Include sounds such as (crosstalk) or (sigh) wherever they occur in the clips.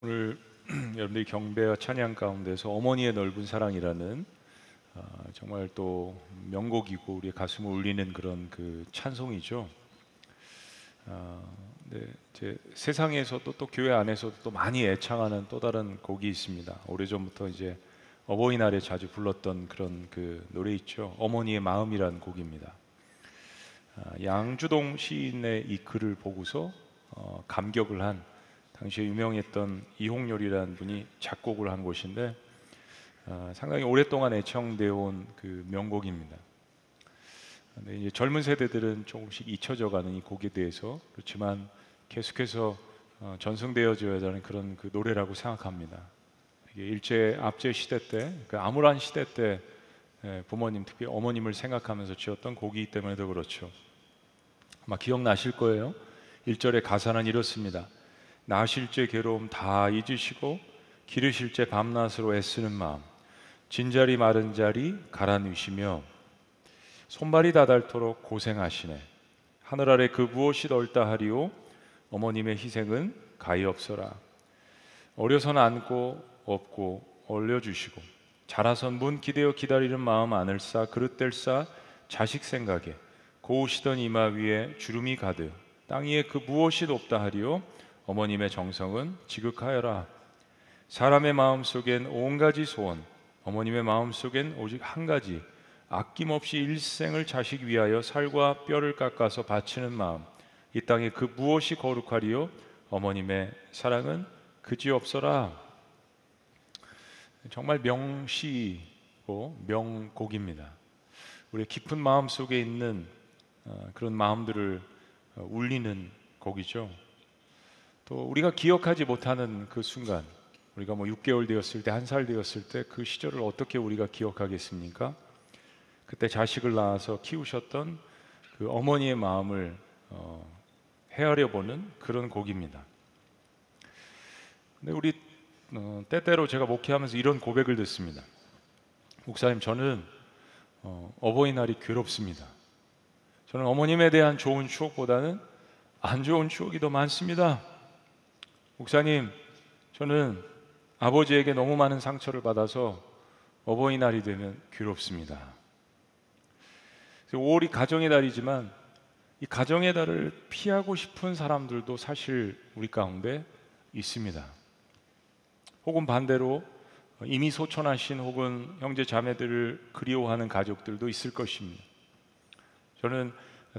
오늘 (clears throat) 여러분들이 경배와 찬양 가운데서 어머니의 넓은 사랑이라는 아, 정말 또 명곡이고 우리의 가슴을 울리는 그런 그 찬송이죠. 아, 네, 이제 세상에서도 또 교회 안에서도 또 많이 애창하는 또 다른 곡이 있습니다. 오래 전부터 이제 어버이날에 자주 불렀던 그런 그 노래 있죠. 어머니의 마음이라는 곡입니다. 아, 양주동 시인의 이 글을 보고서 어, 감격을 한 당시에 유명했던 이홍렬이라는 분이 작곡을 한 곳인데 어, 상당히 오랫동안 애청되어 온 그 명곡입니다. 근데 이제 젊은 세대들은 조금씩 잊혀져가는 이 곡에 대해서 그렇지만 계속해서 어, 전승되어져야 하는 그런 그 노래라고 생각합니다. 이게 일제 압제 시대 때, 그 암울한 시대 때 예, 부모님 특히 어머님을 생각하면서 지었던 곡이기 때문에도 그렇죠. 아마 기억나실 거예요. 1절의 가사는 이렇습니다. 나실 제 괴로움 다 잊으시고 기르실 제 밤낮으로 애쓰는 마음 진자리 마른 자리 갈아 누시며 손발이 다닳도록 고생하시네. 하늘 아래 그 무엇이 넓다 하리오 어머님의 희생은 가히 없어라. 어려서는 안고 업고 올려주시고 자라선 문 기대어 기다리는 마음 안을 싸 그릇될싸 자식 생각에 고우시던 이마 위에 주름이 가득 땅 위에 그 무엇이 높다 하리오 어머님의 정성은 지극하여라. 사람의 마음 속엔 온 가지 소원, 어머님의 마음 속엔 오직 한 가지 아낌없이 일생을 자식 위하여 살과 뼈를 깎아서 바치는 마음. 이 땅에 그 무엇이 거룩하리요? 어머님의 사랑은 그지 없어라. 정말 명시고 명곡입니다. 우리 깊은 마음 속에 있는 어, 그런 마음들을 어, 울리는 곡이죠. 또 우리가 기억하지 못하는 그 순간 우리가 뭐 6개월 되었을 때 한 살 되었을 때 그 시절을 어떻게 우리가 기억하겠습니까? 그때 자식을 낳아서 키우셨던 그 어머니의 마음을 어, 헤아려 보는 그런 곡입니다. 근데 우리 어, 때때로 제가 목회하면서 이런 고백을 듣습니다. 목사님 저는 어, 어버이날이 괴롭습니다. 저는 어머님에 대한 좋은 추억보다는 안 좋은 추억이 더 많습니다. 목사님, 저는 아버지에게 너무 많은 상처를 받아서 어버이날이 되면 괴롭습니다. 5월이 가정의 달이지만 이 가정의 달을 피하고 싶은 사람들도 사실 우리 가운데 있습니다. 혹은 반대로 이미 소천하신 혹은 형제 자매들을 그리워하는 가족들도 있을 것입니다. 저는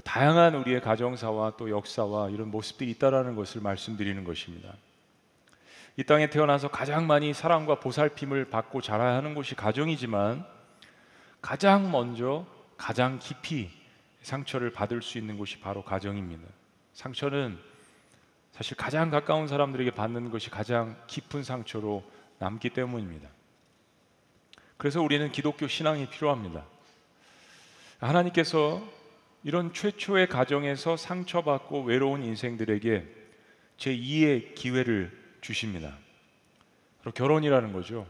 다양한 우리의 가정사와 또 역사와 이런 모습들이 있다라는 것을 말씀드리는 것입니다. 이 땅에 태어나서 가장 많이 사랑과 보살핌을 받고 자라야 하는 곳이 가정이지만 가장 먼저 가장 깊이 상처를 받을 수 있는 곳이 바로 가정입니다. 상처는 사실 가장 가까운 사람들에게 받는 것이 가장 깊은 상처로 남기 때문입니다. 그래서 우리는 기독교 신앙이 필요합니다. 하나님께서 이런 최초의 가정에서 상처받고 외로운 인생들에게 제2의 기회를 주십니다. 바로 결혼이라는 거죠.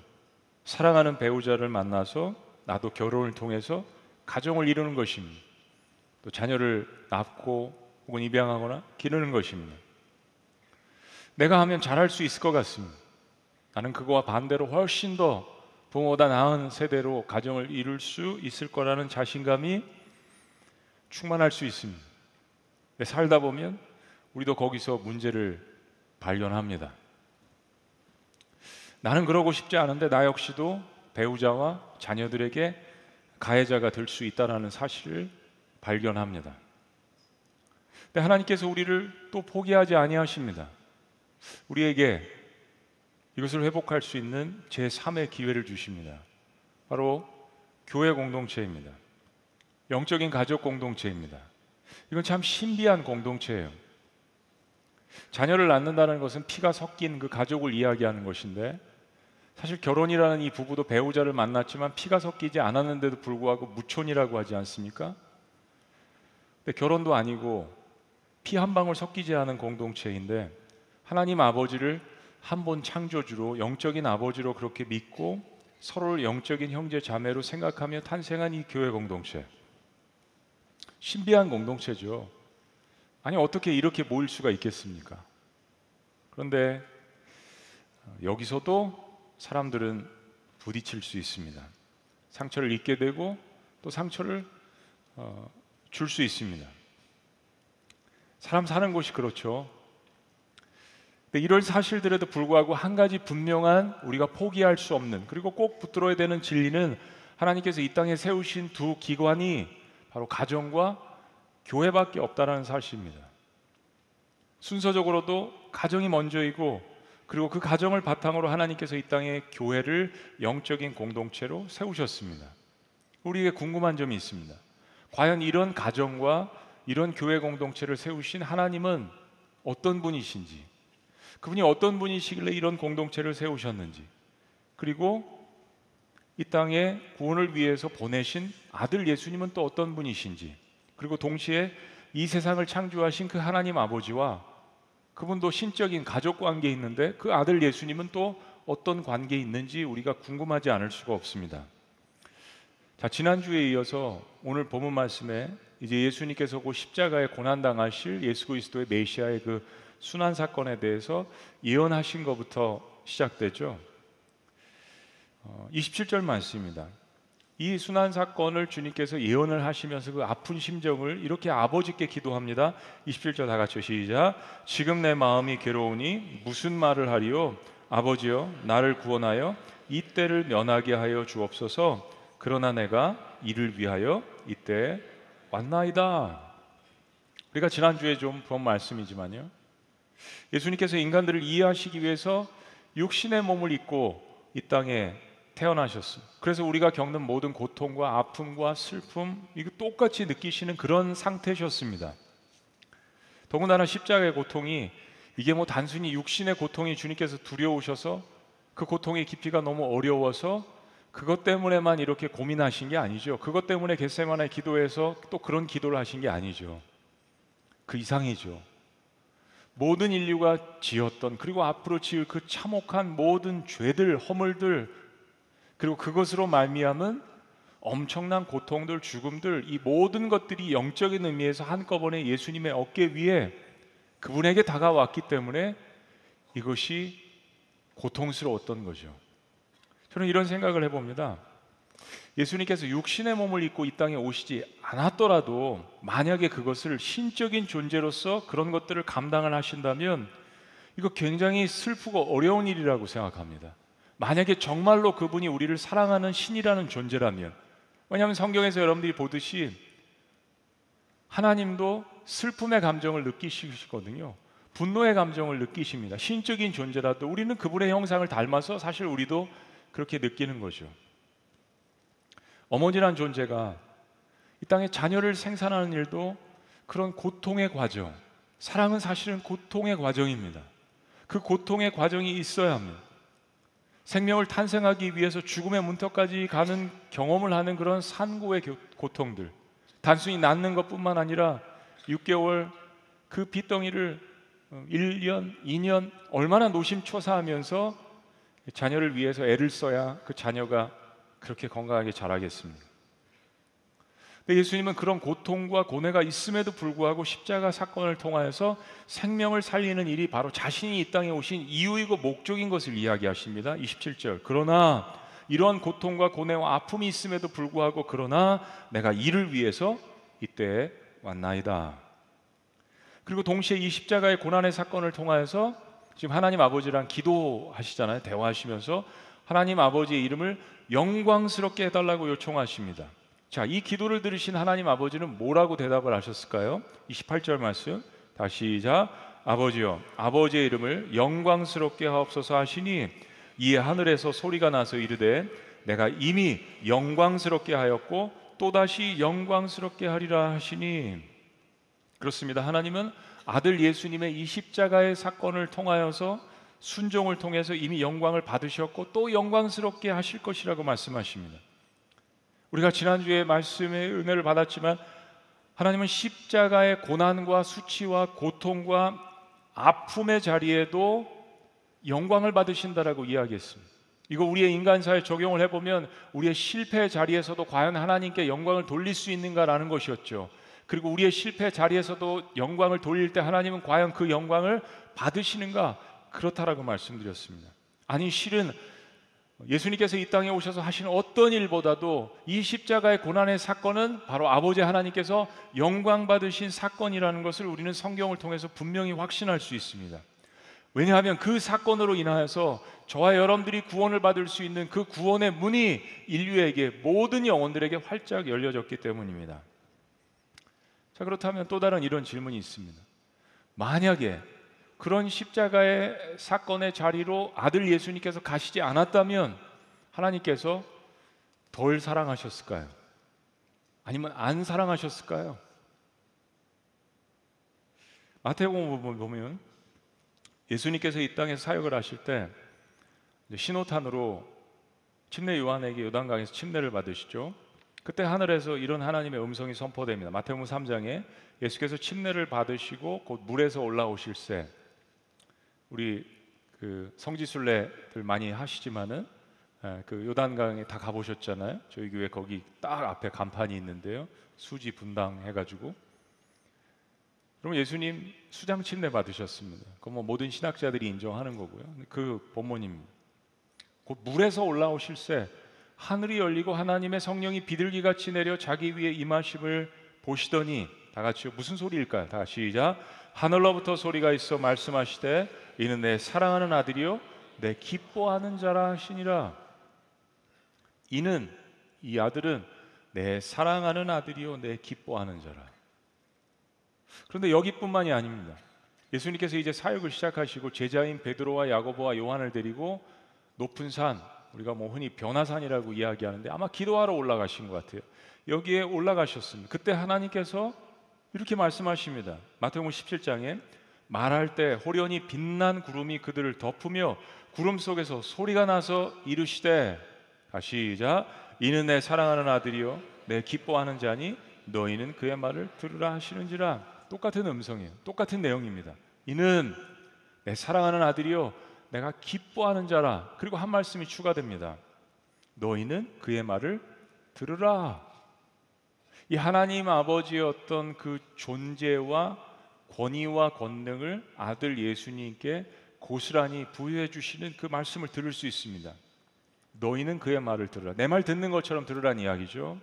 사랑하는 배우자를 만나서 나도 결혼을 통해서 가정을 이루는 것입니다. 또 자녀를 낳고 혹은 입양하거나 기르는 것입니다. 내가 하면 잘할 수 있을 것 같습니다. 나는 그거와 반대로 훨씬 더 부모보다 나은 세대로 가정을 이룰 수 있을 거라는 자신감이 충만할 수 있습니다. 살다 보면 우리도 거기서 문제를 발견합니다. 나는 그러고 싶지 않은데 나 역시도 배우자와 자녀들에게 가해자가 될 수 있다는 사실을 발견합니다. 근데 하나님께서 우리를 또 포기하지 아니하십니다. 우리에게 이것을 회복할 수 있는 제3의 기회를 주십니다. 바로 교회 공동체입니다. 영적인 가족 공동체입니다. 이건 참 신비한 공동체예요. 자녀를 낳는다는 것은 피가 섞인 그 가족을 이야기하는 것인데 사실 결혼이라는 이 부부도 배우자를 만났지만 피가 섞이지 않았는데도 불구하고 무촌이라고 하지 않습니까? 근데 결혼도 아니고 피 한 방울 섞이지 않은 공동체인데 하나님 아버지를 한 번 창조주로 영적인 아버지로 그렇게 믿고 서로를 영적인 형제 자매로 생각하며 탄생한 이 교회 공동체. 신비한 공동체죠. 아니 어떻게 이렇게 모일 수가 있겠습니까? 그런데 어, 여기서도 사람들은 부딪힐 수 있습니다. 상처를 입게 되고 또 상처를 어, 줄 수 있습니다. 사람 사는 곳이 그렇죠. 근데 이런 사실들에도 불구하고 한 가지 분명한 우리가 포기할 수 없는 그리고 꼭 붙들어야 되는 진리는 하나님께서 이 땅에 세우신 두 기관이 바로 가정과 교회밖에 없다라는 사실입니다. 순서적으로도 가정이 먼저이고 그리고 그 가정을 바탕으로 하나님께서 이 땅에 교회를 영적인 공동체로 세우셨습니다. 우리에게 궁금한 점이 있습니다. 과연 이런 가정과 이런 교회 공동체를 세우신 하나님은 어떤 분이신지, 그분이 어떤 분이시길래 이런 공동체를 세우셨는지, 그리고 이 땅에 구원을 위해서 보내신 아들 예수님은 또 어떤 분이신지, 그리고 동시에 이 세상을 창조하신 그 하나님 아버지와 그분도 신적인 가족 관계에 있는데 그 아들 예수님은 또 어떤 관계에 있는지 우리가 궁금하지 않을 수가 없습니다. 자, 지난주에 이어서 오늘 본문 말씀에 이제 예수님께서 그 십자가에 고난 당하실 예수 그리스도의 메시아의 그 순환 사건에 대해서 예언하신 것부터 시작되죠. 어, 27절 말씀입니다. 이 순환 사건을 주님께서 예언을 하시면서 그 아픈 심정을 이렇게 아버지께 기도합니다. 27절 다 같이 시작. 지금 내 마음이 괴로우니 무슨 말을 하리요? 아버지여 나를 구원하여 이 때를 면하게 하여 주옵소서. 그러나 내가 이를 위하여 이때 왔나이다. 우리가 지난주에 좀 본 말씀이지만요. 예수님께서 인간들을 이해하시기 위해서 육신의 몸을 입고 이 땅에 태어나셨습니다. 그래서 우리가 겪는 모든 고통과 아픔과 슬픔 이거 똑같이 느끼시는 그런 상태셨습니다. 더군다나 십자가의 고통이 이게 뭐 단순히 육신의 고통이 주님께서 두려우셔서 그 고통의 깊이가 너무 어려워서 그것 때문에만 이렇게 고민하신 게 아니죠. 그것 때문에 겟세마네 기도해서 또 그런 기도를 하신 게 아니죠. 그 이상이죠. 모든 인류가 지었던 그리고 앞으로 지을 그 참혹한 모든 죄들, 허물들 그리고 그것으로 말미암은 엄청난 고통들, 죽음들 이 모든 것들이 영적인 의미에서 한꺼번에 예수님의 어깨 위에 그분에게 다가왔기 때문에 이것이 고통스러웠던 거죠. 저는 이런 생각을 해봅니다. 예수님께서 육신의 몸을 입고 이 땅에 오시지 않았더라도 만약에 그것을 신적인 존재로서 그런 것들을 감당을 하신다면 이거 굉장히 슬프고 어려운 일이라고 생각합니다. 만약에 정말로 그분이 우리를 사랑하는 신이라는 존재라면 왜냐하면 성경에서 여러분들이 보듯이 하나님도 슬픔의 감정을 느끼시거든요. 분노의 감정을 느끼십니다. 신적인 존재라도 우리는 그분의 형상을 닮아서 사실 우리도 그렇게 느끼는 거죠. 어머니란 존재가 이 땅에 자녀를 생산하는 일도 그런 고통의 과정, 사랑은 사실은 고통의 과정입니다. 그 고통의 과정이 있어야 합니다. 생명을 탄생하기 위해서 죽음의 문턱까지 가는 경험을 하는 그런 산고의 고통들. 단순히 낳는 것뿐만 아니라 6개월 그 빗덩이를 1년, 어, 2년 얼마나 노심초사하면서 자녀를 위해서 애를 써야 그 자녀가 그렇게 건강하게 자라겠습니다. 예수님은 그런 고통과 고뇌가 있음에도 불구하고 십자가 사건을 통하여서 생명을 살리는 일이 바로 자신이 이 땅에 오신 이유이고 목적인 것을 이야기하십니다. 27절. 그러나 이러한 고통과 고뇌와 아픔이 있음에도 불구하고 그러나 내가 이를 위해서 이때 왔나이다. 그리고 동시에 이 십자가의 고난의 사건을 통하여서 지금 하나님 아버지랑 기도하시잖아요. 대화하시면서 하나님 아버지의 이름을 영광스럽게 해달라고 요청하십니다. 자, 이 기도를 들으신 하나님 아버지는 뭐라고 대답을 하셨을까요? 28절 말씀 다시 시작 아버지여 아버지의 이름을 영광스럽게 하옵소서 하시니 이에 하늘에서 소리가 나서 이르되 내가 이미 영광스럽게 하였고 또다시 영광스럽게 하리라 하시니 그렇습니다. 하나님은 아들 예수님의 이 십자가의 사건을 통하여서 순종을 통해서 이미 영광을 받으셨고 또 영광스럽게 하실 것이라고 말씀하십니다. 우리가 지난주에 말씀의 은혜를 받았지만 하나님은 십자가의 고난과 수치와 고통과 아픔의 자리에도 영광을 받으신다라고 이야기했습니다. 이거 우리의 인간사에 적용을 해보면 우리의 실패 자리에서도 과연 하나님께 영광을 돌릴 수 있는가라는 것이었죠. 그리고 우리의 실패 자리에서도 영광을 돌릴 때 하나님은 과연 그 영광을 받으시는가? 그렇다라고 말씀드렸습니다. 아니 실은 예수님께서 이 땅에 오셔서 하신 어떤 일보다도 이 십자가의 고난의 사건은 바로 아버지 하나님께서 영광 받으신 사건이라는 것을 우리는 성경을 통해서 분명히 확신할 수 있습니다. 왜냐하면 그 사건으로 인하여서 저와 여러분들이 구원을 받을 수 있는 그 구원의 문이 인류에게 모든 영혼들에게 활짝 열려졌기 때문입니다. 자, 그렇다면 또 다른 이런 질문이 있습니다. 만약에 그런 십자가의 사건의 자리로 아들 예수님께서 가시지 않았다면 하나님께서 덜 사랑하셨을까요? 아니면 안 사랑하셨을까요? 마태복음 보면 예수님께서 이 땅에서 사역을 하실 때 신호탄으로 침례 요한에게 요단강에서 침례를 받으시죠. 그때 하늘에서 이런 하나님의 음성이 선포됩니다. 마태복음 3장에 예수께서 침례를 받으시고 곧 물에서 올라오실새 우리 그 성지순례들 많이 하시지만은 예, 그 요단강에 다 가보셨잖아요. 저희 교회 거기 딱 앞에 간판이 있는데요. 수지 분당 해가지고 그럼 예수님 수장 침례 받으셨습니다. 그뭐 모든 신학자들이 인정하는 거고요. 그 본모님 곧 물에서 올라오실새 하늘이 열리고 하나님의 성령이 비둘기 같이 내려 자기 위에 임하심을 보시더니 다 같이 무슨 소리일까요? 다 시작. 하늘로부터 소리가 있어 말씀하시되 이는 내 사랑하는 아들이요 내 기뻐하는 자라 하시니라. 이는 이 아들은 내 사랑하는 아들이요 내 기뻐하는 자라. 그런데 여기뿐만이 아닙니다. 예수님께서 이제 사역을 시작하시고 제자인 베드로와 야고보와 요한을 데리고 높은 산 우리가 뭐 흔히 변화산이라고 이야기하는데 아마 기도하러 올라가신 것 같아요. 여기에 올라가셨습니다. 그때 하나님께서 이렇게 말씀하십니다. 마태복음 17장에 말할 때 호련히 빛난 구름이 그들을 덮으며 구름 속에서 소리가 나서 이르시되 다시 시작 이는 내 사랑하는 아들이요 내 기뻐하는 자니 너희는 그의 말을 들으라 하시는지라 똑같은 음성이에요. 똑같은 내용입니다. 이는 내 사랑하는 아들이요 내가 기뻐하는 자라. 그리고 한 말씀이 추가됩니다. 너희는 그의 말을 들으라. 이 하나님 아버지의 어떤 그 존재와 권위와 권능을 아들 예수님께 고스란히 부여해 주시는 그 말씀을 들을 수 있습니다. 너희는 그의 말을 들으라. 내 말 듣는 것처럼 들으란 이야기죠.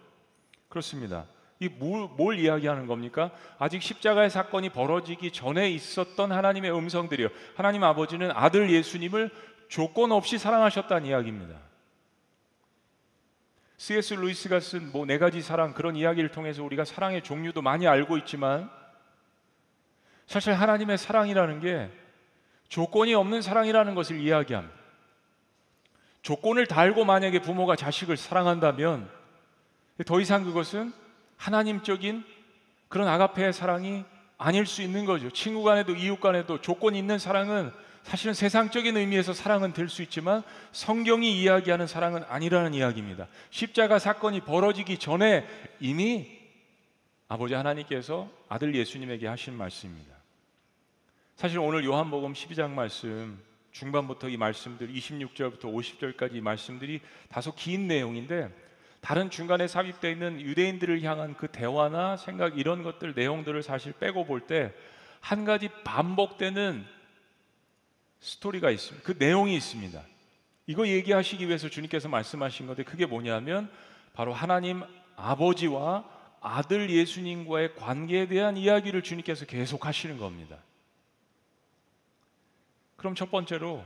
그렇습니다. 이뭘 뭘 이야기하는 겁니까? 아직 십자가의 사건이 벌어지기 전에 있었던 하나님의 음성들이요. 하나님 아버지는 아들 예수님을 조건 없이 사랑하셨다는 이야기입니다. C.S. 루이스가 쓴 뭐 네 가지 사랑 그런 이야기를 통해서 우리가 사랑의 종류도 많이 알고 있지만 사실 하나님의 사랑이라는 게 조건이 없는 사랑이라는 것을 이야기합니다. 조건을 달고 만약에 부모가 자식을 사랑한다면 더 이상 그것은 하나님적인 그런 아가페의 사랑이 아닐 수 있는 거죠. 친구 간에도 이웃 간에도 조건이 있는 사랑은 사실은 세상적인 의미에서 사랑은 될 수 있지만 성경이 이야기하는 사랑은 아니라는 이야기입니다. 십자가 사건이 벌어지기 전에 이미 아버지 하나님께서 아들 예수님에게 하신 말씀입니다. 사실 오늘 요한복음 12장 말씀 중반부터 이 말씀들 26절부터 50절까지 이 말씀들이 다소 긴 내용인데 다른 중간에 삽입되어 있는 유대인들을 향한 그 대화나 생각 이런 것들 내용들을 사실 빼고 볼 때 한 가지 반복되는 스토리가 있습니다. 그 내용이 있습니다. 이거 얘기하시기 위해서 주님께서 말씀하신 건데 그게 뭐냐면 바로 하나님 아버지와 아들 예수님과의 관계에 대한 이야기를 주님께서 계속 하시는 겁니다. 그럼 첫 번째로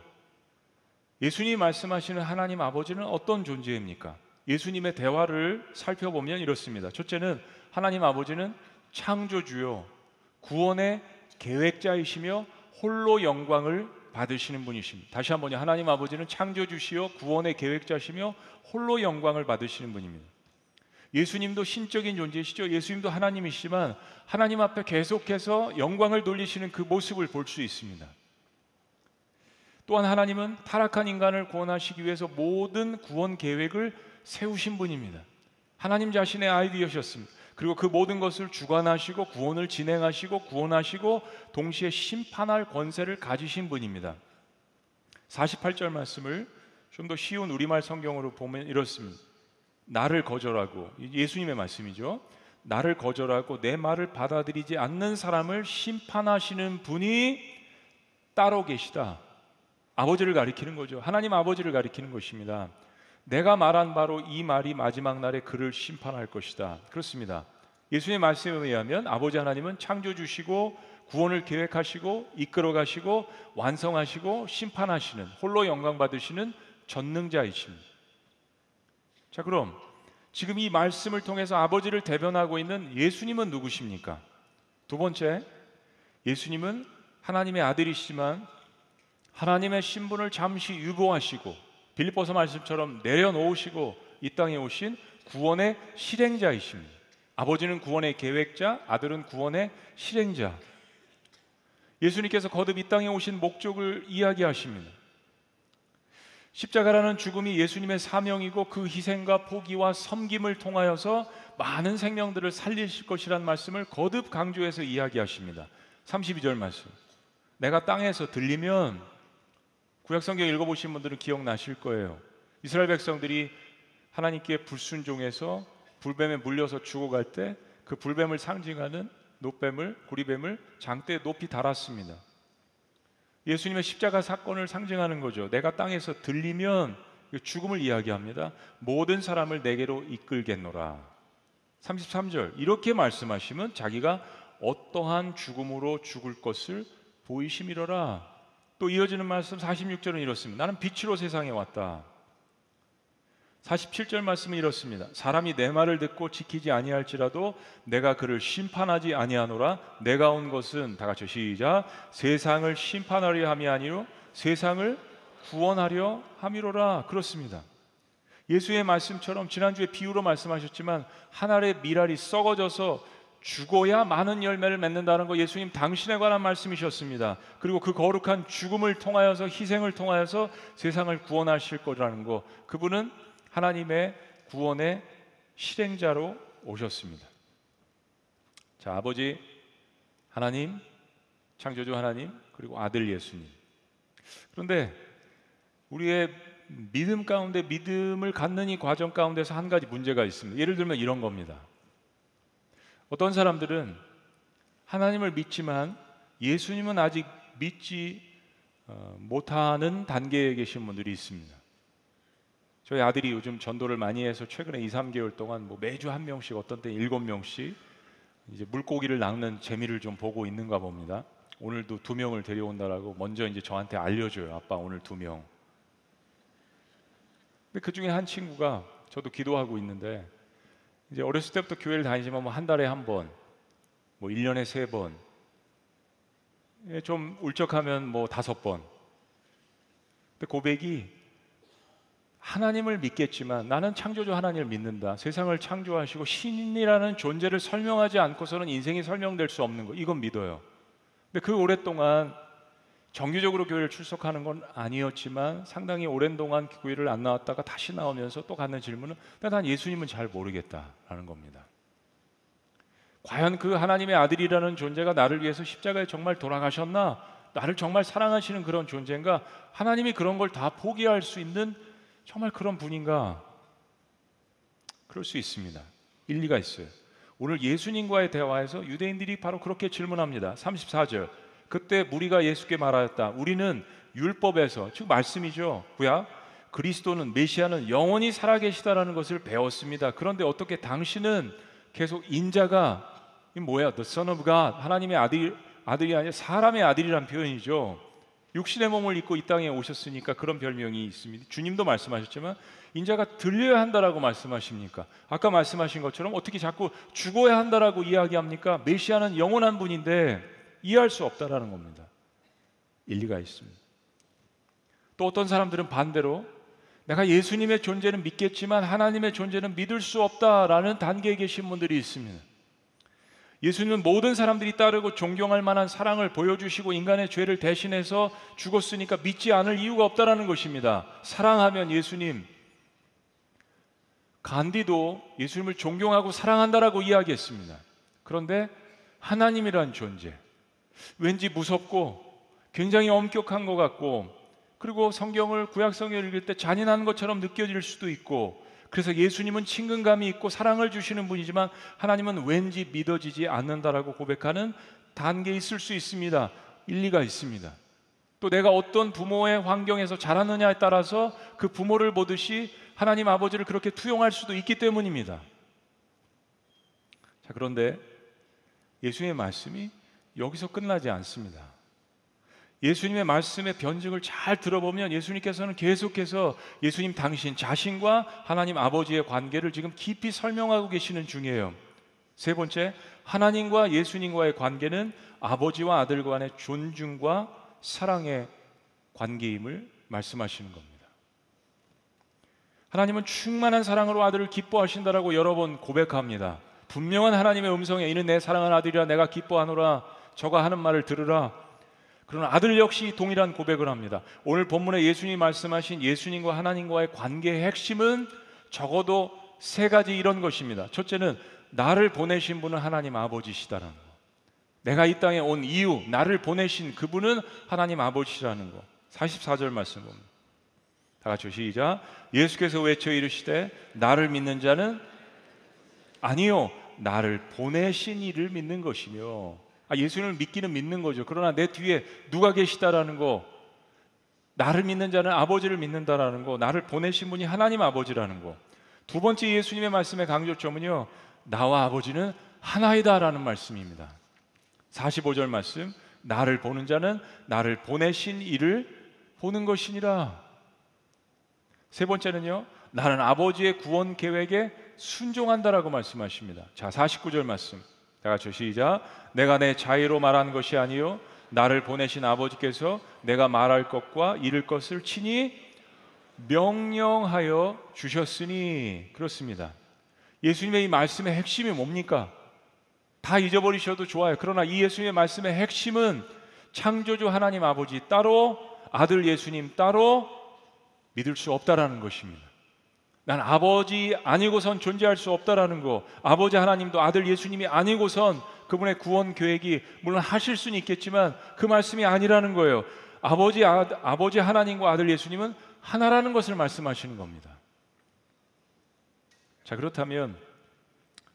예수님이 말씀하시는 하나님 아버지는 어떤 존재입니까? 예수님의 대화를 살펴보면 이렇습니다. 첫째는 하나님 아버지는 창조주요 구원의 계획자이시며 홀로 영광을 받으시는 분이십니다. 다시 한번요. 하나님 아버지는 창조주시요 구원의 계획자시며 홀로 영광을 받으시는 분입니다. 예수님도 신적인 존재시죠. 예수님도 하나님이시지만 하나님 앞에 계속해서 영광을 돌리시는 그 모습을 볼 수 있습니다. 또한 하나님은 타락한 인간을 구원하시기 위해서 모든 구원 계획을 세우신 분입니다. 하나님 자신의 아이디어셨습니다. 그리고 그 모든 것을 주관하시고 구원을 진행하시고 구원하시고 동시에 심판할 권세를 가지신 분입니다. 48절 말씀을 좀 더 쉬운 우리말 성경으로 보면 이렇습니다. 나를 거절하고 예수님의 말씀이죠. 나를 거절하고 내 말을 받아들이지 않는 사람을 심판하시는 분이 따로 계시다. 아버지를 가리키는 거죠. 하나님 아버지를 가리키는 것입니다. 내가 말한 바로 이 말이 마지막 날에 그를 심판할 것이다. 그렇습니다. 예수님의 말씀에 의하면 아버지 하나님은 창조 주시고 구원을 계획하시고 이끌어 가시고 완성하시고 심판하시는 홀로 영광 받으시는 전능자이십니다. 자, 그럼 지금 이 말씀을 통해서 아버지를 대변하고 있는 예수님은 누구십니까? 두 번째, 예수님은 하나님의 아들이시지만 하나님의 신분을 잠시 유보하시고 빌립보서 말씀처럼 내려놓으시고 이 땅에 오신 구원의 실행자이십니다. 아버지는 구원의 계획자, 아들은 구원의 실행자. 예수님께서 거듭 이 땅에 오신 목적을 이야기하십니다. 십자가라는 죽음이 예수님의 사명이고 그 희생과 포기와 섬김을 통하여서 많은 생명들을 살리실 것이라는 말씀을 거듭 강조해서 이야기하십니다. 32절 말씀. 내가 땅에서 들리면 구약 성경 읽어보신 분들은 기억나실 거예요. 이스라엘 백성들이 하나님께 불순종해서 불뱀에 물려서 죽어갈 때 그 불뱀을 상징하는 노뱀을 구리뱀을 장대에 높이 달았습니다. 예수님의 십자가 사건을 상징하는 거죠. 내가 땅에서 들리면 죽음을 이야기합니다. 모든 사람을 내게로 이끌겠노라. 33절 이렇게 말씀하시면 자기가 어떠한 죽음으로 죽을 것을 보이심이로라. 또 이어지는 말씀 46절은 이렇습니다. 나는 빛으로 세상에 왔다. 47절 말씀은 이렇습니다. 사람이 내 말을 듣고 지키지 아니할지라도 내가 그를 심판하지 아니하노라. 내가 온 것은 다 같이 시작. 세상을 심판하려 함이 아니요 세상을 구원하려 함이로라. 그렇습니다. 예수의 말씀처럼 지난주에 비유로 말씀하셨지만 한 알의 밀알이 썩어져서 죽어야 많은 열매를 맺는다는 거 예수님 당신에 관한 말씀이셨습니다. 그리고 그 거룩한 죽음을 통하여서 희생을 통하여서 세상을 구원하실 거라는 거 그분은 하나님의 구원의 실행자로 오셨습니다. 자, 아버지 하나님, 창조주 하나님, 그리고 아들 예수님. 그런데 우리의 믿음 가운데 믿음을 갖는 이 과정 가운데서 한 가지 문제가 있습니다. 예를 들면 이런 겁니다. 어떤 사람들은 하나님을 믿지만 예수님은 아직 믿지 어, 못하는 단계에 계신 분들이 있습니다. 저희 아들이 요즘 전도를 많이 해서 최근에 2, 3개월 동안 뭐 매주 한 명씩 어떤 때 일곱 명씩 이제 물고기를 낚는 재미를 좀 보고 있는가 봅니다. 오늘도 두 명을 데려온다라고 먼저 이제 저한테 알려줘요. 아빠 오늘 두 명. 근데 그 중에 한 친구가 저도 기도하고 있는데 이제 어렸을 때부터 교회를 다니지만 뭐 한 달에 한 번, 뭐 1년에 세 번, 예, 좀 울적하면 뭐 다섯 번. 근데 고백이 하나님을 믿겠지만 나는 창조주 하나님을 믿는다. 세상을 창조하시고 신이라는 존재를 설명하지 않고서는 인생이 설명될 수 없는 거. 이건 믿어요. 근데 그 오랫동안 정규적으로 교회를 출석하는 건 아니었지만 상당히 오랜 동안 교회를 안 나왔다가 다시 나오면서 또 갖는 질문은 난 예수님은 잘 모르겠다라는 겁니다. 과연 그 하나님의 아들이라는 존재가 나를 위해서 십자가에 정말 돌아가셨나? 나를 정말 사랑하시는 그런 존재인가? 하나님이 그런 걸 다 포기할 수 있는 정말 그런 분인가? 그럴 수 있습니다. 일리가 있어요. 오늘 예수님과의 대화에서 유대인들이 바로 그렇게 질문합니다. 34절. 그때 무리가 예수께 말하였다. 우리는 율법에서 즉 말씀이죠. 구약 그리스도는 메시아는 영원히 살아계시다라는 것을 배웠습니다. 그런데 어떻게 당신은 계속 인자가 이 뭐야? The Son of God 하나님의 아들 아들이 아니라 사람의 아들이란 표현이죠. 육신의 몸을 입고 이 땅에 오셨으니까 그런 별명이 있습니다. 주님도 말씀하셨지만 인자가 들려야 한다라고 말씀하십니까? 아까 말씀하신 것처럼 어떻게 자꾸 죽어야 한다라고 이야기합니까? 메시아는 영원한 분인데 이해할 수 없다라는 겁니다. 일리가 있습니다. 또 어떤 사람들은 반대로 내가 예수님의 존재는 믿겠지만 하나님의 존재는 믿을 수 없다라는 단계에 계신 분들이 있습니다. 예수님은 모든 사람들이 따르고 존경할 만한 사랑을 보여주시고 인간의 죄를 대신해서 죽었으니까 믿지 않을 이유가 없다라는 것입니다. 사랑하면 예수님, 간디도 예수님을 존경하고 사랑한다라고 이야기했습니다. 그런데 하나님이란 존재, 왠지 무섭고 굉장히 엄격한 것 같고 그리고 성경을 구약 성경을 읽을 때 잔인한 것처럼 느껴질 수도 있고 그래서 예수님은 친근감이 있고 사랑을 주시는 분이지만 하나님은 왠지 믿어지지 않는다라고 고백하는 단계에 있을 수 있습니다. 일리가 있습니다. 또 내가 어떤 부모의 환경에서 자랐느냐에 따라서 그 부모를 보듯이 하나님 아버지를 그렇게 투영할 수도 있기 때문입니다. 자, 그런데 예수님의 말씀이 여기서 끝나지 않습니다. 예수님의 말씀의 변증을 잘 들어보면 예수님께서는 계속해서 예수님 당신 자신과 하나님 아버지의 관계를 지금 깊이 설명하고 계시는 중이에요. 세 번째, 하나님과 예수님과의 관계는 아버지와 아들 간의 존중과 사랑의 관계임을 말씀하시는 겁니다. 하나님은 충만한 사랑으로 아들을 기뻐하신다라고 여러 번 고백합니다. 분명한 하나님의 음성에 이는 내 사랑하는 아들이라 내가 기뻐하노라 저가 하는 말을 들으라 그러나 아들 역시 동일한 고백을 합니다. 오늘 본문에 예수님이 말씀하신 예수님과 하나님과의 관계의 핵심은 적어도 세 가지 이런 것입니다. 첫째는 나를 보내신 분은 하나님 아버지시다라는 거. 내가 이 땅에 온 이유, 나를 보내신 그분은 하나님 아버지시라는 거. 44절 말씀 봅니다. 다 같이 시작. 예수께서 외쳐 이르시되 나를 믿는 자는 아니요 나를 보내신 이를 믿는 것이며 아, 예수님을 믿기는 믿는 거죠. 그러나 내 뒤에 누가 계시다라는 거, 나를 믿는 자는 아버지를 믿는다라는 거, 나를 보내신 분이 하나님 아버지라는 거. 두 번째 예수님의 말씀의 강조점은요, 나와 아버지는 하나이다라는 말씀입니다. 45절 말씀, 나를 보는 자는 나를 보내신 이를 보는 것이니라. 세 번째는요, 나는 아버지의 구원 계획에 순종한다라고 말씀하십니다. 자, 49절 말씀. 다 같이 시작. 내가 내 자의로 말한 것이 아니요 나를 보내신 아버지께서 내가 말할 것과 이를 것을 친히 명령하여 주셨으니 그렇습니다. 예수님의 이 말씀의 핵심이 뭡니까? 다 잊어버리셔도 좋아요. 그러나 이 예수님의 말씀의 핵심은 창조주 하나님 아버지 따로 아들 예수님 따로 믿을 수 없다라는 것입니다. 난 아버지 아니고선 존재할 수 없다라는 거. 아버지 하나님도 아들 예수님이 아니고선 그분의 구원 계획이 물론 하실 수는 있겠지만 그 말씀이 아니라는 거예요. 아버지 아, 아버지 하나님과 아들 예수님은 하나라는 것을 말씀하시는 겁니다. 자, 그렇다면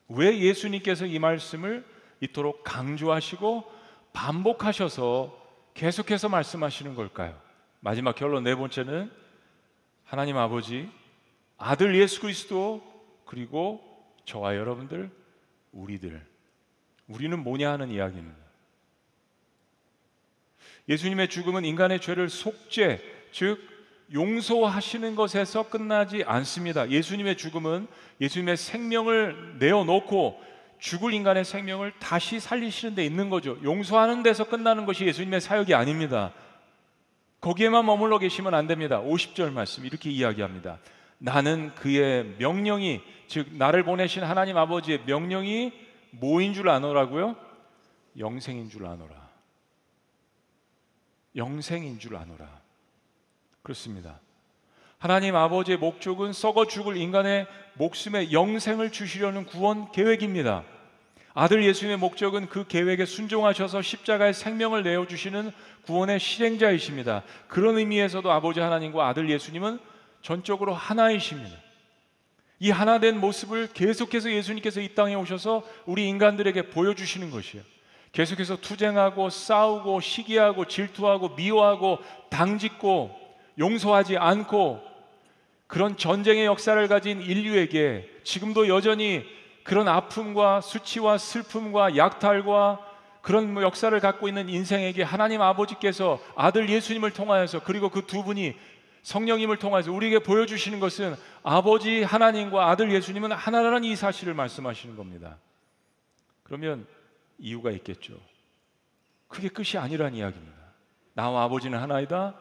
왜 예수님께서 이 말씀을 이토록 강조하시고 반복하셔서 계속해서 말씀하시는 걸까요? 마지막 결론 네 번째는 하나님 아버지 아들 예수 그리스도 그리고 저와 여러분들 우리들 우리는 뭐냐 하는 이야기입니다. 예수님의 죽음은 인간의 죄를 속죄 즉 용서하시는 것에서 끝나지 않습니다. 예수님의 죽음은 예수님의 생명을 내어놓고 죽을 인간의 생명을 다시 살리시는 데 있는 거죠. 용서하는 데서 끝나는 것이 예수님의 사역이 아닙니다. 거기에만 머물러 계시면 안 됩니다. 50절 말씀 이렇게 이야기합니다. 나는 그의 명령이 즉 나를 보내신 하나님 아버지의 명령이 뭐인 줄 아노라고요? 영생인 줄 아노라. 영생인 줄 아노라. 그렇습니다. 하나님 아버지의 목적은 썩어 죽을 인간의 목숨에 영생을 주시려는 구원 계획입니다. 아들 예수님의 목적은 그 계획에 순종하셔서 십자가의 생명을 내어 주시는 구원의 실행자이십니다. 그런 의미에서도 아버지 하나님과 아들 예수님은 전적으로 하나이십니다. 이 하나 된 모습을 계속해서 예수님께서 이 땅에 오셔서 우리 인간들에게 보여주시는 것이에요. 계속해서 투쟁하고 싸우고 시기하고 질투하고 미워하고 당짓고 용서하지 않고 그런 전쟁의 역사를 가진 인류에게 지금도 여전히 그런 아픔과 수치와 슬픔과 약탈과 그런 뭐 역사를 갖고 있는 인생에게 하나님 아버지께서 아들 예수님을 통하여서 그리고 그 두 분이 성령님을 통해서 우리에게 보여주시는 것은 아버지 하나님과 아들 예수님은 하나라는 이 사실을 말씀하시는 겁니다. 그러면 이유가 있겠죠. 그게 끝이 아니란 이야기입니다. 나와 아버지는 하나이다.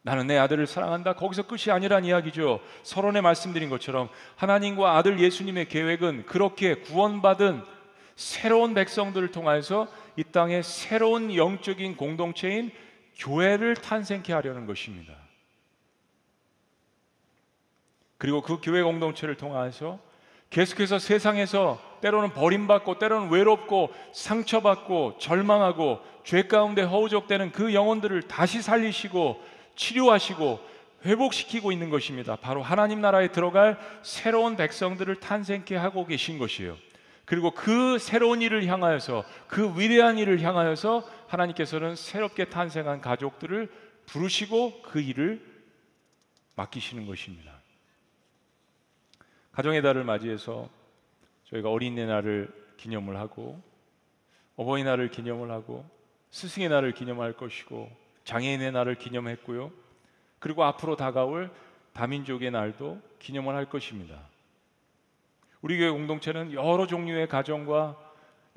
나는 내 아들을 사랑한다. 거기서 끝이 아니란 이야기죠. 서론에 말씀드린 것처럼 하나님과 아들 예수님의 계획은 그렇게 구원받은 새로운 백성들을 통해서 이 땅에 새로운 영적인 공동체인 교회를 탄생케 하려는 것입니다. 그리고 그 교회 공동체를 통해서 계속해서 세상에서 때로는 버림받고 때로는 외롭고 상처받고 절망하고 죄 가운데 허우적대는 그 영혼들을 다시 살리시고 치료하시고 회복시키고 있는 것입니다. 바로 하나님 나라에 들어갈 새로운 백성들을 탄생케 하고 계신 것이에요. 그리고 그 새로운 일을 향하여서 그 위대한 일을 향하여서 하나님께서는 새롭게 탄생한 가족들을 부르시고 그 일을 맡기시는 것입니다. 가정의 달을 맞이해서 저희가 어린이날을 기념을 하고 어버이날을 기념을 하고 스승의 날을 기념할 것이고 장애인의 날을 기념했고요. 그리고 앞으로 다가올 다민족의 날도 기념을 할 것입니다. 우리 교회 공동체는 여러 종류의 가정과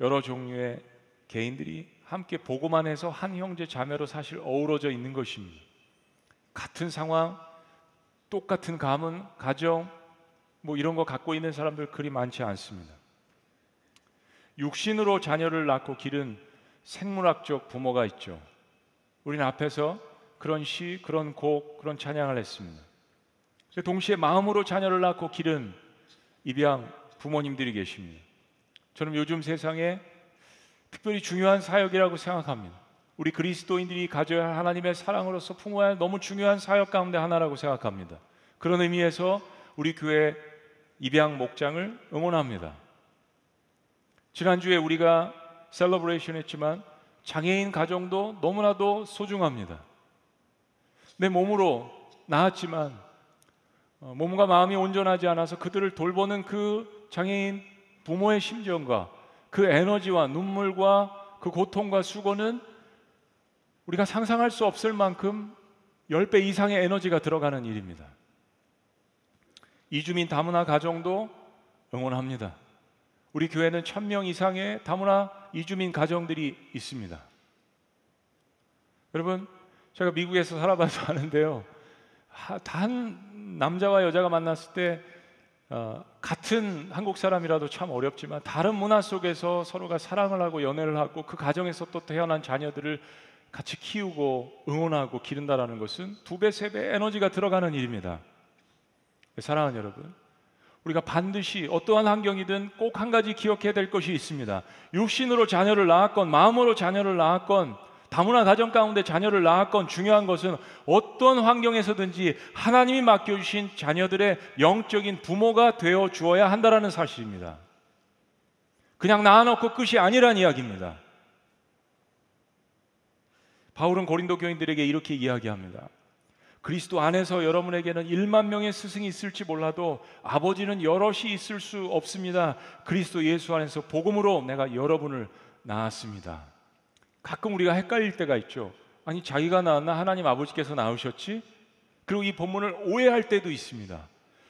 여러 종류의 개인들이 함께 보고만 해서 한 형제 자매로 사실 어우러져 있는 것입니다. 같은 상황, 똑같은 가문, 가정, 뭐 이런 거 갖고 있는 사람들 그리 많지 않습니다. 육신으로 자녀를 낳고 기른 생물학적 부모가 있죠. 우리는 앞에서 그런 시, 그런 곡, 그런 찬양을 했습니다. 동시에 마음으로 자녀를 낳고 기른 입양 부모님들이 계십니다. 저는 요즘 세상에 특별히 중요한 사역이라고 생각합니다. 우리 그리스도인들이 가져야 할 하나님의 사랑으로서 품어야 할 너무 중요한 사역 가운데 하나라고 생각합니다. 그런 의미에서 우리 교회 입양 목장을 응원합니다. 지난주에 우리가 celebration 했지만 장애인 가정도 너무나도 소중합니다. 내 몸으로 나았지만 어, 몸과 마음이 온전하지 않아서 그들을 돌보는 그 장애인 부모의 심정과 그 에너지와 눈물과 그 고통과 수고는 우리가 상상할 수 없을 만큼 10배 이상의 에너지가 들어가는 일입니다. 이주민 다문화 가정도 응원합니다. 우리 교회는 1000명 이상의 다문화 이주민 가정들이 있습니다. 여러분, 제가 미국에서 살아봐서 (laughs) 아는데요. 단 남자와 여자가 만났을 때 어, 같은 한국 사람이라도 참 어렵지만 다른 문화 속에서 서로가 사랑을 하고 연애를 하고 그 가정에서 또 태어난 자녀들을 같이 키우고 응원하고 기른다라는 것은 두 배, 세 배 에너지가 들어가는 일입니다. 사랑하는 여러분, 우리가 반드시 어떠한 환경이든 꼭 한 가지 기억해야 될 것이 있습니다. 육신으로 자녀를 낳았건 마음으로 자녀를 낳았건 다문화 가정 가운데 자녀를 낳았건 중요한 것은 어떤 환경에서든지 하나님이 맡겨주신 자녀들의 영적인 부모가 되어 주어야 한다라는 사실입니다. 그냥 낳아놓고 끝이 아니란 이야기입니다. 바울은 고린도 교인들에게 이렇게 이야기합니다. 그리스도 안에서 여러분에게는 1만 명의 스승이 있을지 몰라도 아버지는 여럿이 있을 수 없습니다. 그리스도 예수 안에서 복음으로 내가 여러분을 낳았습니다. 가끔 우리가 헷갈릴 때가 있죠. 아니 자기가 낳았나 하나님 아버지께서 낳으셨지? 그리고 이 본문을 오해할 때도 있습니다.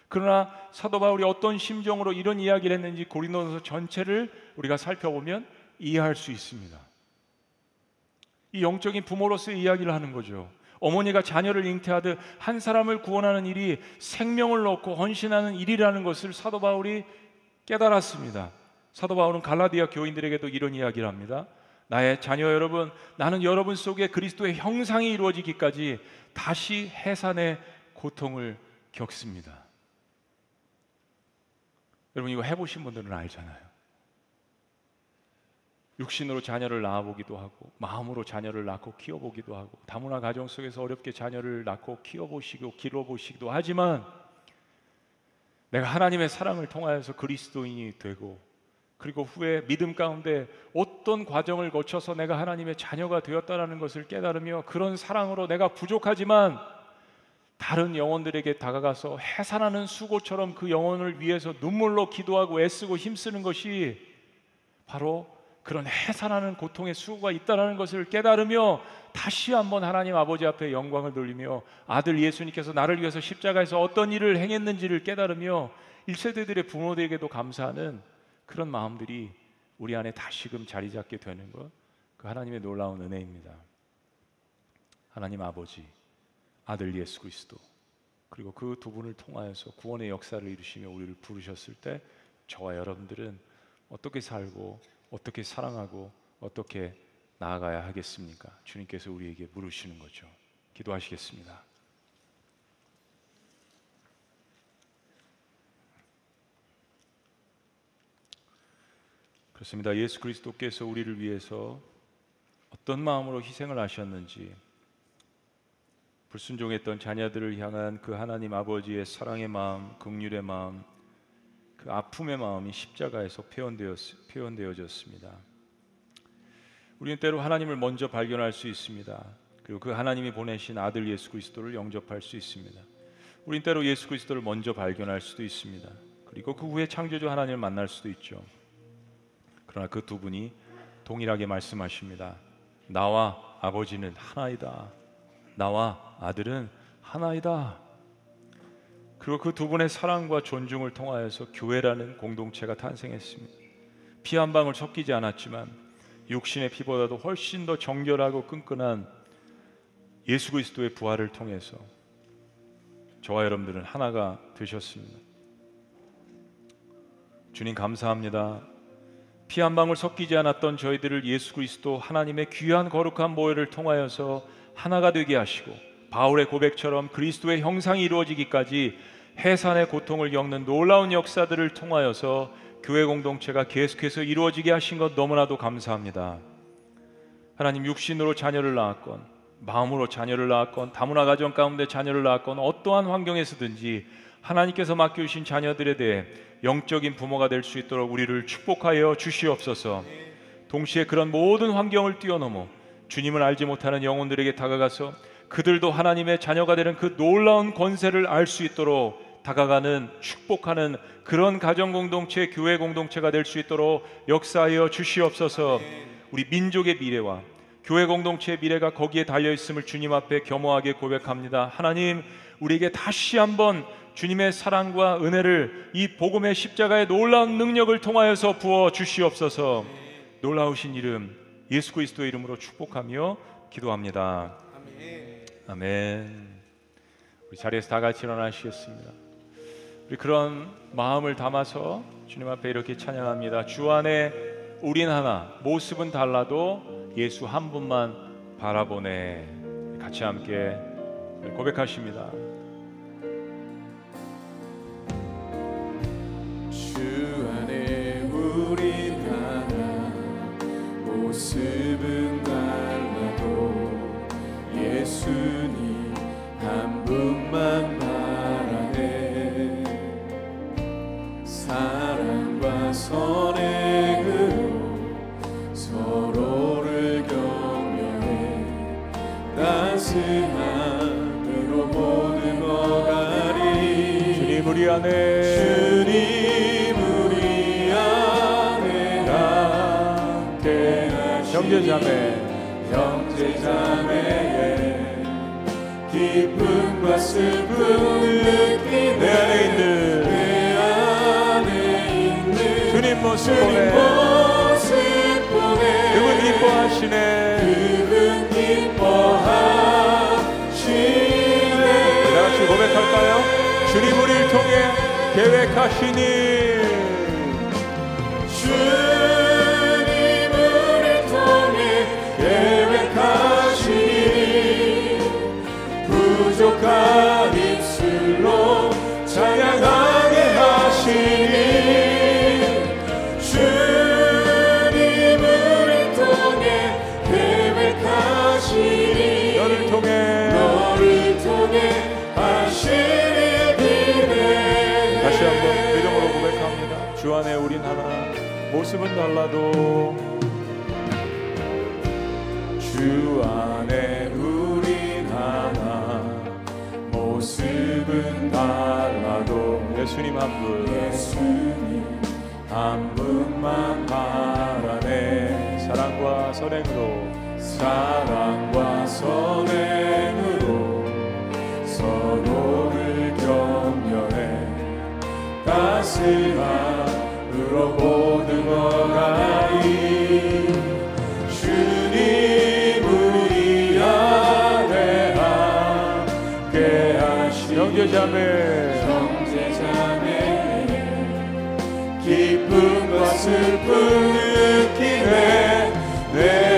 그러나 사도 바울이 어떤 심정으로 이런 이야기를 했는지 고린도서 전체를 우리가 살펴보면 이해할 수 있습니다. 이 영적인 부모로서의 이야기를 하는 거죠. 어머니가 자녀를 잉태하듯 한 사람을 구원하는 일이 생명을 놓고 헌신하는 일이라는 것을 사도 바울이 깨달았습니다. 사도 바울은 갈라디아 교인들에게도 이런 이야기를 합니다. 나의 자녀 여러분, 나는 여러분 속에 그리스도의 형상이 이루어지기까지 다시 해산의 고통을 겪습니다. 여러분 이거 해보신 분들은 알잖아요. 육신으로 자녀를 낳아보기도 하고 마음으로 자녀를 낳고 키워보기도 하고 다문화 가정 속에서 어렵게 자녀를 낳고 키워보시고 길러보시기도 하지만 내가 하나님의 사랑을 통하여서 그리스도인이 되고 그리고 후에 믿음 가운데 어떤 과정을 거쳐서 내가 하나님의 자녀가 되었다라는 것을 깨달으며 그런 사랑으로 내가 부족하지만 다른 영혼들에게 다가가서 해산하는 수고처럼 그 영혼을 위해서 눈물로 기도하고 애쓰고 힘쓰는 것이 바로 그런 해산하는 고통의 수고가 있다는 것을 깨달으며 다시 한번 하나님 아버지 앞에 영광을 돌리며 아들 예수님께서 나를 위해서 십자가에서 어떤 일을 행했는지를 깨달으며 1세대들의 부모들에게도 감사하는 그런 마음들이 우리 안에 다시금 자리 잡게 되는 것, 그 하나님의 놀라운 은혜입니다. 하나님 아버지, 아들 예수 그리스도, 그리고 그 두 분을 통하여서 구원의 역사를 이루시며 우리를 부르셨을 때 저와 여러분들은 어떻게 살고 어떻게 사랑하고 어떻게 나아가야 하겠습니까? 주님께서 우리에게 물으시는 거죠. 기도하시겠습니다. 그렇습니다. 예수 그리스도께서 우리를 위해서 어떤 마음으로 희생을 하셨는지 불순종했던 자녀들을 향한 그 하나님 아버지의 사랑의 마음, 긍휼의 마음, 그 아픔의 마음이 십자가에서 표현되었, 표현되어 졌습니다. 우리는 때로 하나님을 먼저 발견할 수 있습니다. 그리고 그 하나님이 보내신 아들 예수 그리스도를 영접할 수 있습니다. 우린 때로 예수 그리스도를 먼저 발견할 수도 있습니다. 그리고 그 후에 창조주 하나님을 만날 수도 있죠. 그러나 그 두 분이 동일하게 말씀하십니다. 나와 아버지는 하나이다. 나와 아들은 하나이다. 그리고 그 두 분의 사랑과 존중을 통하여서 교회라는 공동체가 탄생했습니다. 피 한 방울 섞이지 않았지만 육신의 피보다도 훨씬 더 정결하고 끈끈한 예수 그리스도의 부활을 통해서 저와 여러분들은 하나가 되셨습니다. 주님 감사합니다. 피 한 방울 섞이지 않았던 저희들을 예수 그리스도 하나님의 귀한 거룩한 모여를 통하여서 하나가 되게 하시고 바울의 고백처럼 그리스도의 형상이 이루어지기까지 해산의 고통을 겪는 놀라운 역사들을 통하여서 교회 공동체가 계속해서 이루어지게 하신 것 너무나도 감사합니다. 하나님 육신으로 자녀를 낳았건 마음으로 자녀를 낳았건 다문화 가정 가운데 자녀를 낳았건 어떠한 환경에서든지 하나님께서 맡겨주신 자녀들에 대해 영적인 부모가 될 수 있도록 우리를 축복하여 주시옵소서. 동시에 그런 모든 환경을 뛰어넘어 주님을 알지 못하는 영혼들에게 다가가서 그들도 하나님의 자녀가 되는 그 놀라운 권세를 알 수 있도록 다가가는 축복하는 그런 가정 공동체, 교회 공동체가 될 수 있도록 역사하여 주시옵소서. 우리 민족의 미래와 교회 공동체의 미래가 거기에 달려 있음을 주님 앞에 겸허하게 고백합니다. 하나님, 우리에게 다시 한번 주님의 사랑과 은혜를 이 복음의 십자가의 놀라운 능력을 통하여서 부어 주시옵소서. 놀라우신 이름 예수 그리스도의 이름으로 축복하며 기도합니다. 아멘. 우리 자리에서 다 같이 일어나시겠습니다. 우리 그런 마음을 담아서 주님 앞에 이렇게 찬양합니다. 주 안에 우린 하나, 모습은 달라도 예수 한 분만 바라보네. 같이 함께 고백하십니다. 형제자매 형제자매의 기쁨과 슬픔 느끼네. 내 안에 있는 내 안에 있는 주님 모습 주님 보내. 그분 기뻐하시네? 그분 기뻐하시네. 다 같이 고백할까요? 주님 우리를 통해 계획하신 일주 모습은 달라도 주 안에 우린 하나. 모습은 달라도 예수님 한 분. 예수님. 한 분만 바라네. 사랑과 선행으로. 사랑과 선행으로 서로를 격려해 따스함으로 모 형제자매. 형제자매. 기쁨과 슬픔 느끼네. 내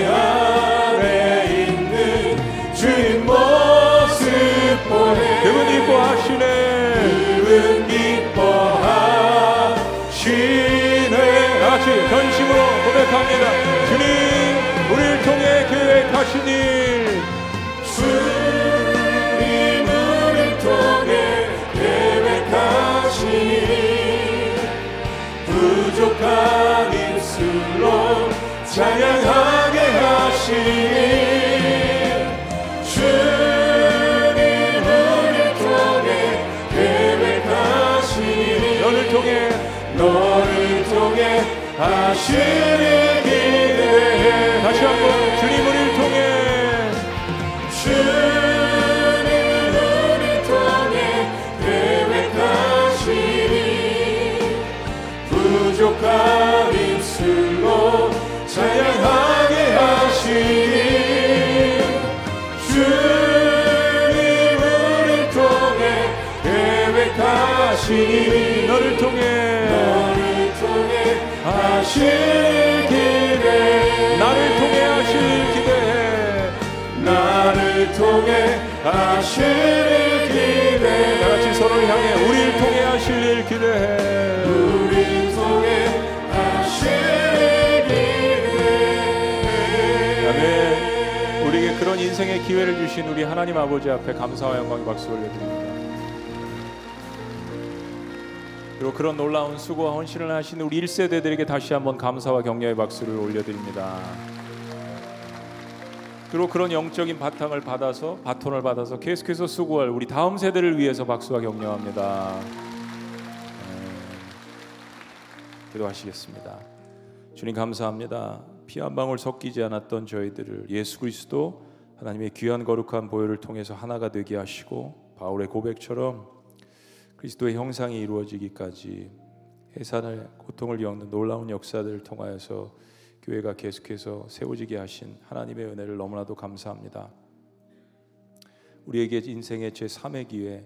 다시 한번 주님 우리를 나를 통해 하실 기대 다 같이 서로를 향해 우리를 통해 하실 일 기대해 우리 통해 하실 기대 아멘. 우리에게 그런 인생의 기회를 주신 우리 하나님 아버지 앞에 감사와 영광의 박수 올려드립니다. 그리고 그런 놀라운 수고와 헌신을 하신 우리 1세대들에게 다시 한번 감사와 격려의 박수를 올려드립니다 그리고 그런 영적인 바탕을 받아서 바톤을 받아서 계속해서 수고할 우리 다음 세대를 위해서 박수와 격려합니다 네. 기도하시겠습니다 주님 감사합니다. 피 한 방울 섞이지 않았던 저희들을 예수 그리스도 하나님의 귀한 거룩한 보혈을 통해서 하나가 되게 하시고 바울의 고백처럼 그리스도의 형상이 이루어지기까지 해산을 고통을 겪는 놀라운 역사들을 통하여서 교회가 계속해서 세워지게 하신 하나님의 은혜를 너무나도 감사합니다. 우리에게 인생의 제 3의 기회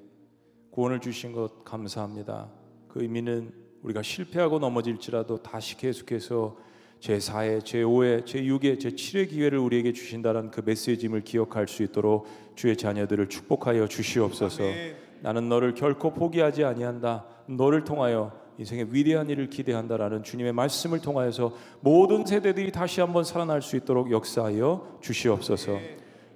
구원을 주신 것 감사합니다. 그 의미는 우리가 실패하고 넘어질지라도 다시 계속해서 제 4회, 제 5회, 제 6회, 제 7회 기회를 우리에게 주신다는 그 메시지임을 기억할 수 있도록 주의 자녀들을 축복하여 주시옵소서. 나는 너를 결코 포기하지 아니한다. 너를 통하여 인생의 위대한 일을 기대한다라는 주님의 말씀을 통하여서 모든 세대들이 다시 한번 살아날 수 있도록 역사하여 주시옵소서.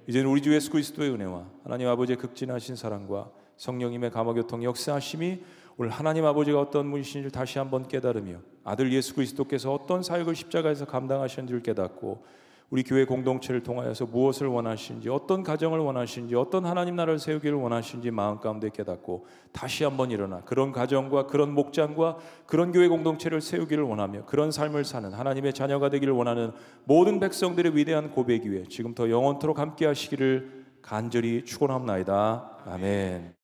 이제는 우리 주 예수 그리스도의 은혜와 하나님 아버지의 극진하신 사랑과 성령님의 감화교통 역사하심이 오늘 하나님 아버지가 어떤 분이신지를 다시 한번 깨달으며 아들 예수 그리스도께서 어떤 사역을 십자가에서 감당하셨는지를 깨닫고 우리 교회 공동체를 통하여서 무엇을 원하시는지 어떤 가정을 원하시는지 어떤 하나님 나라를 세우기를 원하시는지 마음 가운데 깨닫고 다시 한번 일어나 그런 가정과 그런 목장과 그런 교회 공동체를 세우기를 원하며 그런 삶을 사는 하나님의 자녀가 되기를 원하는 모든 백성들의 위대한 고백 위에 지금부터 영원토록 함께 하시기를 간절히 축원합나이다. 아멘.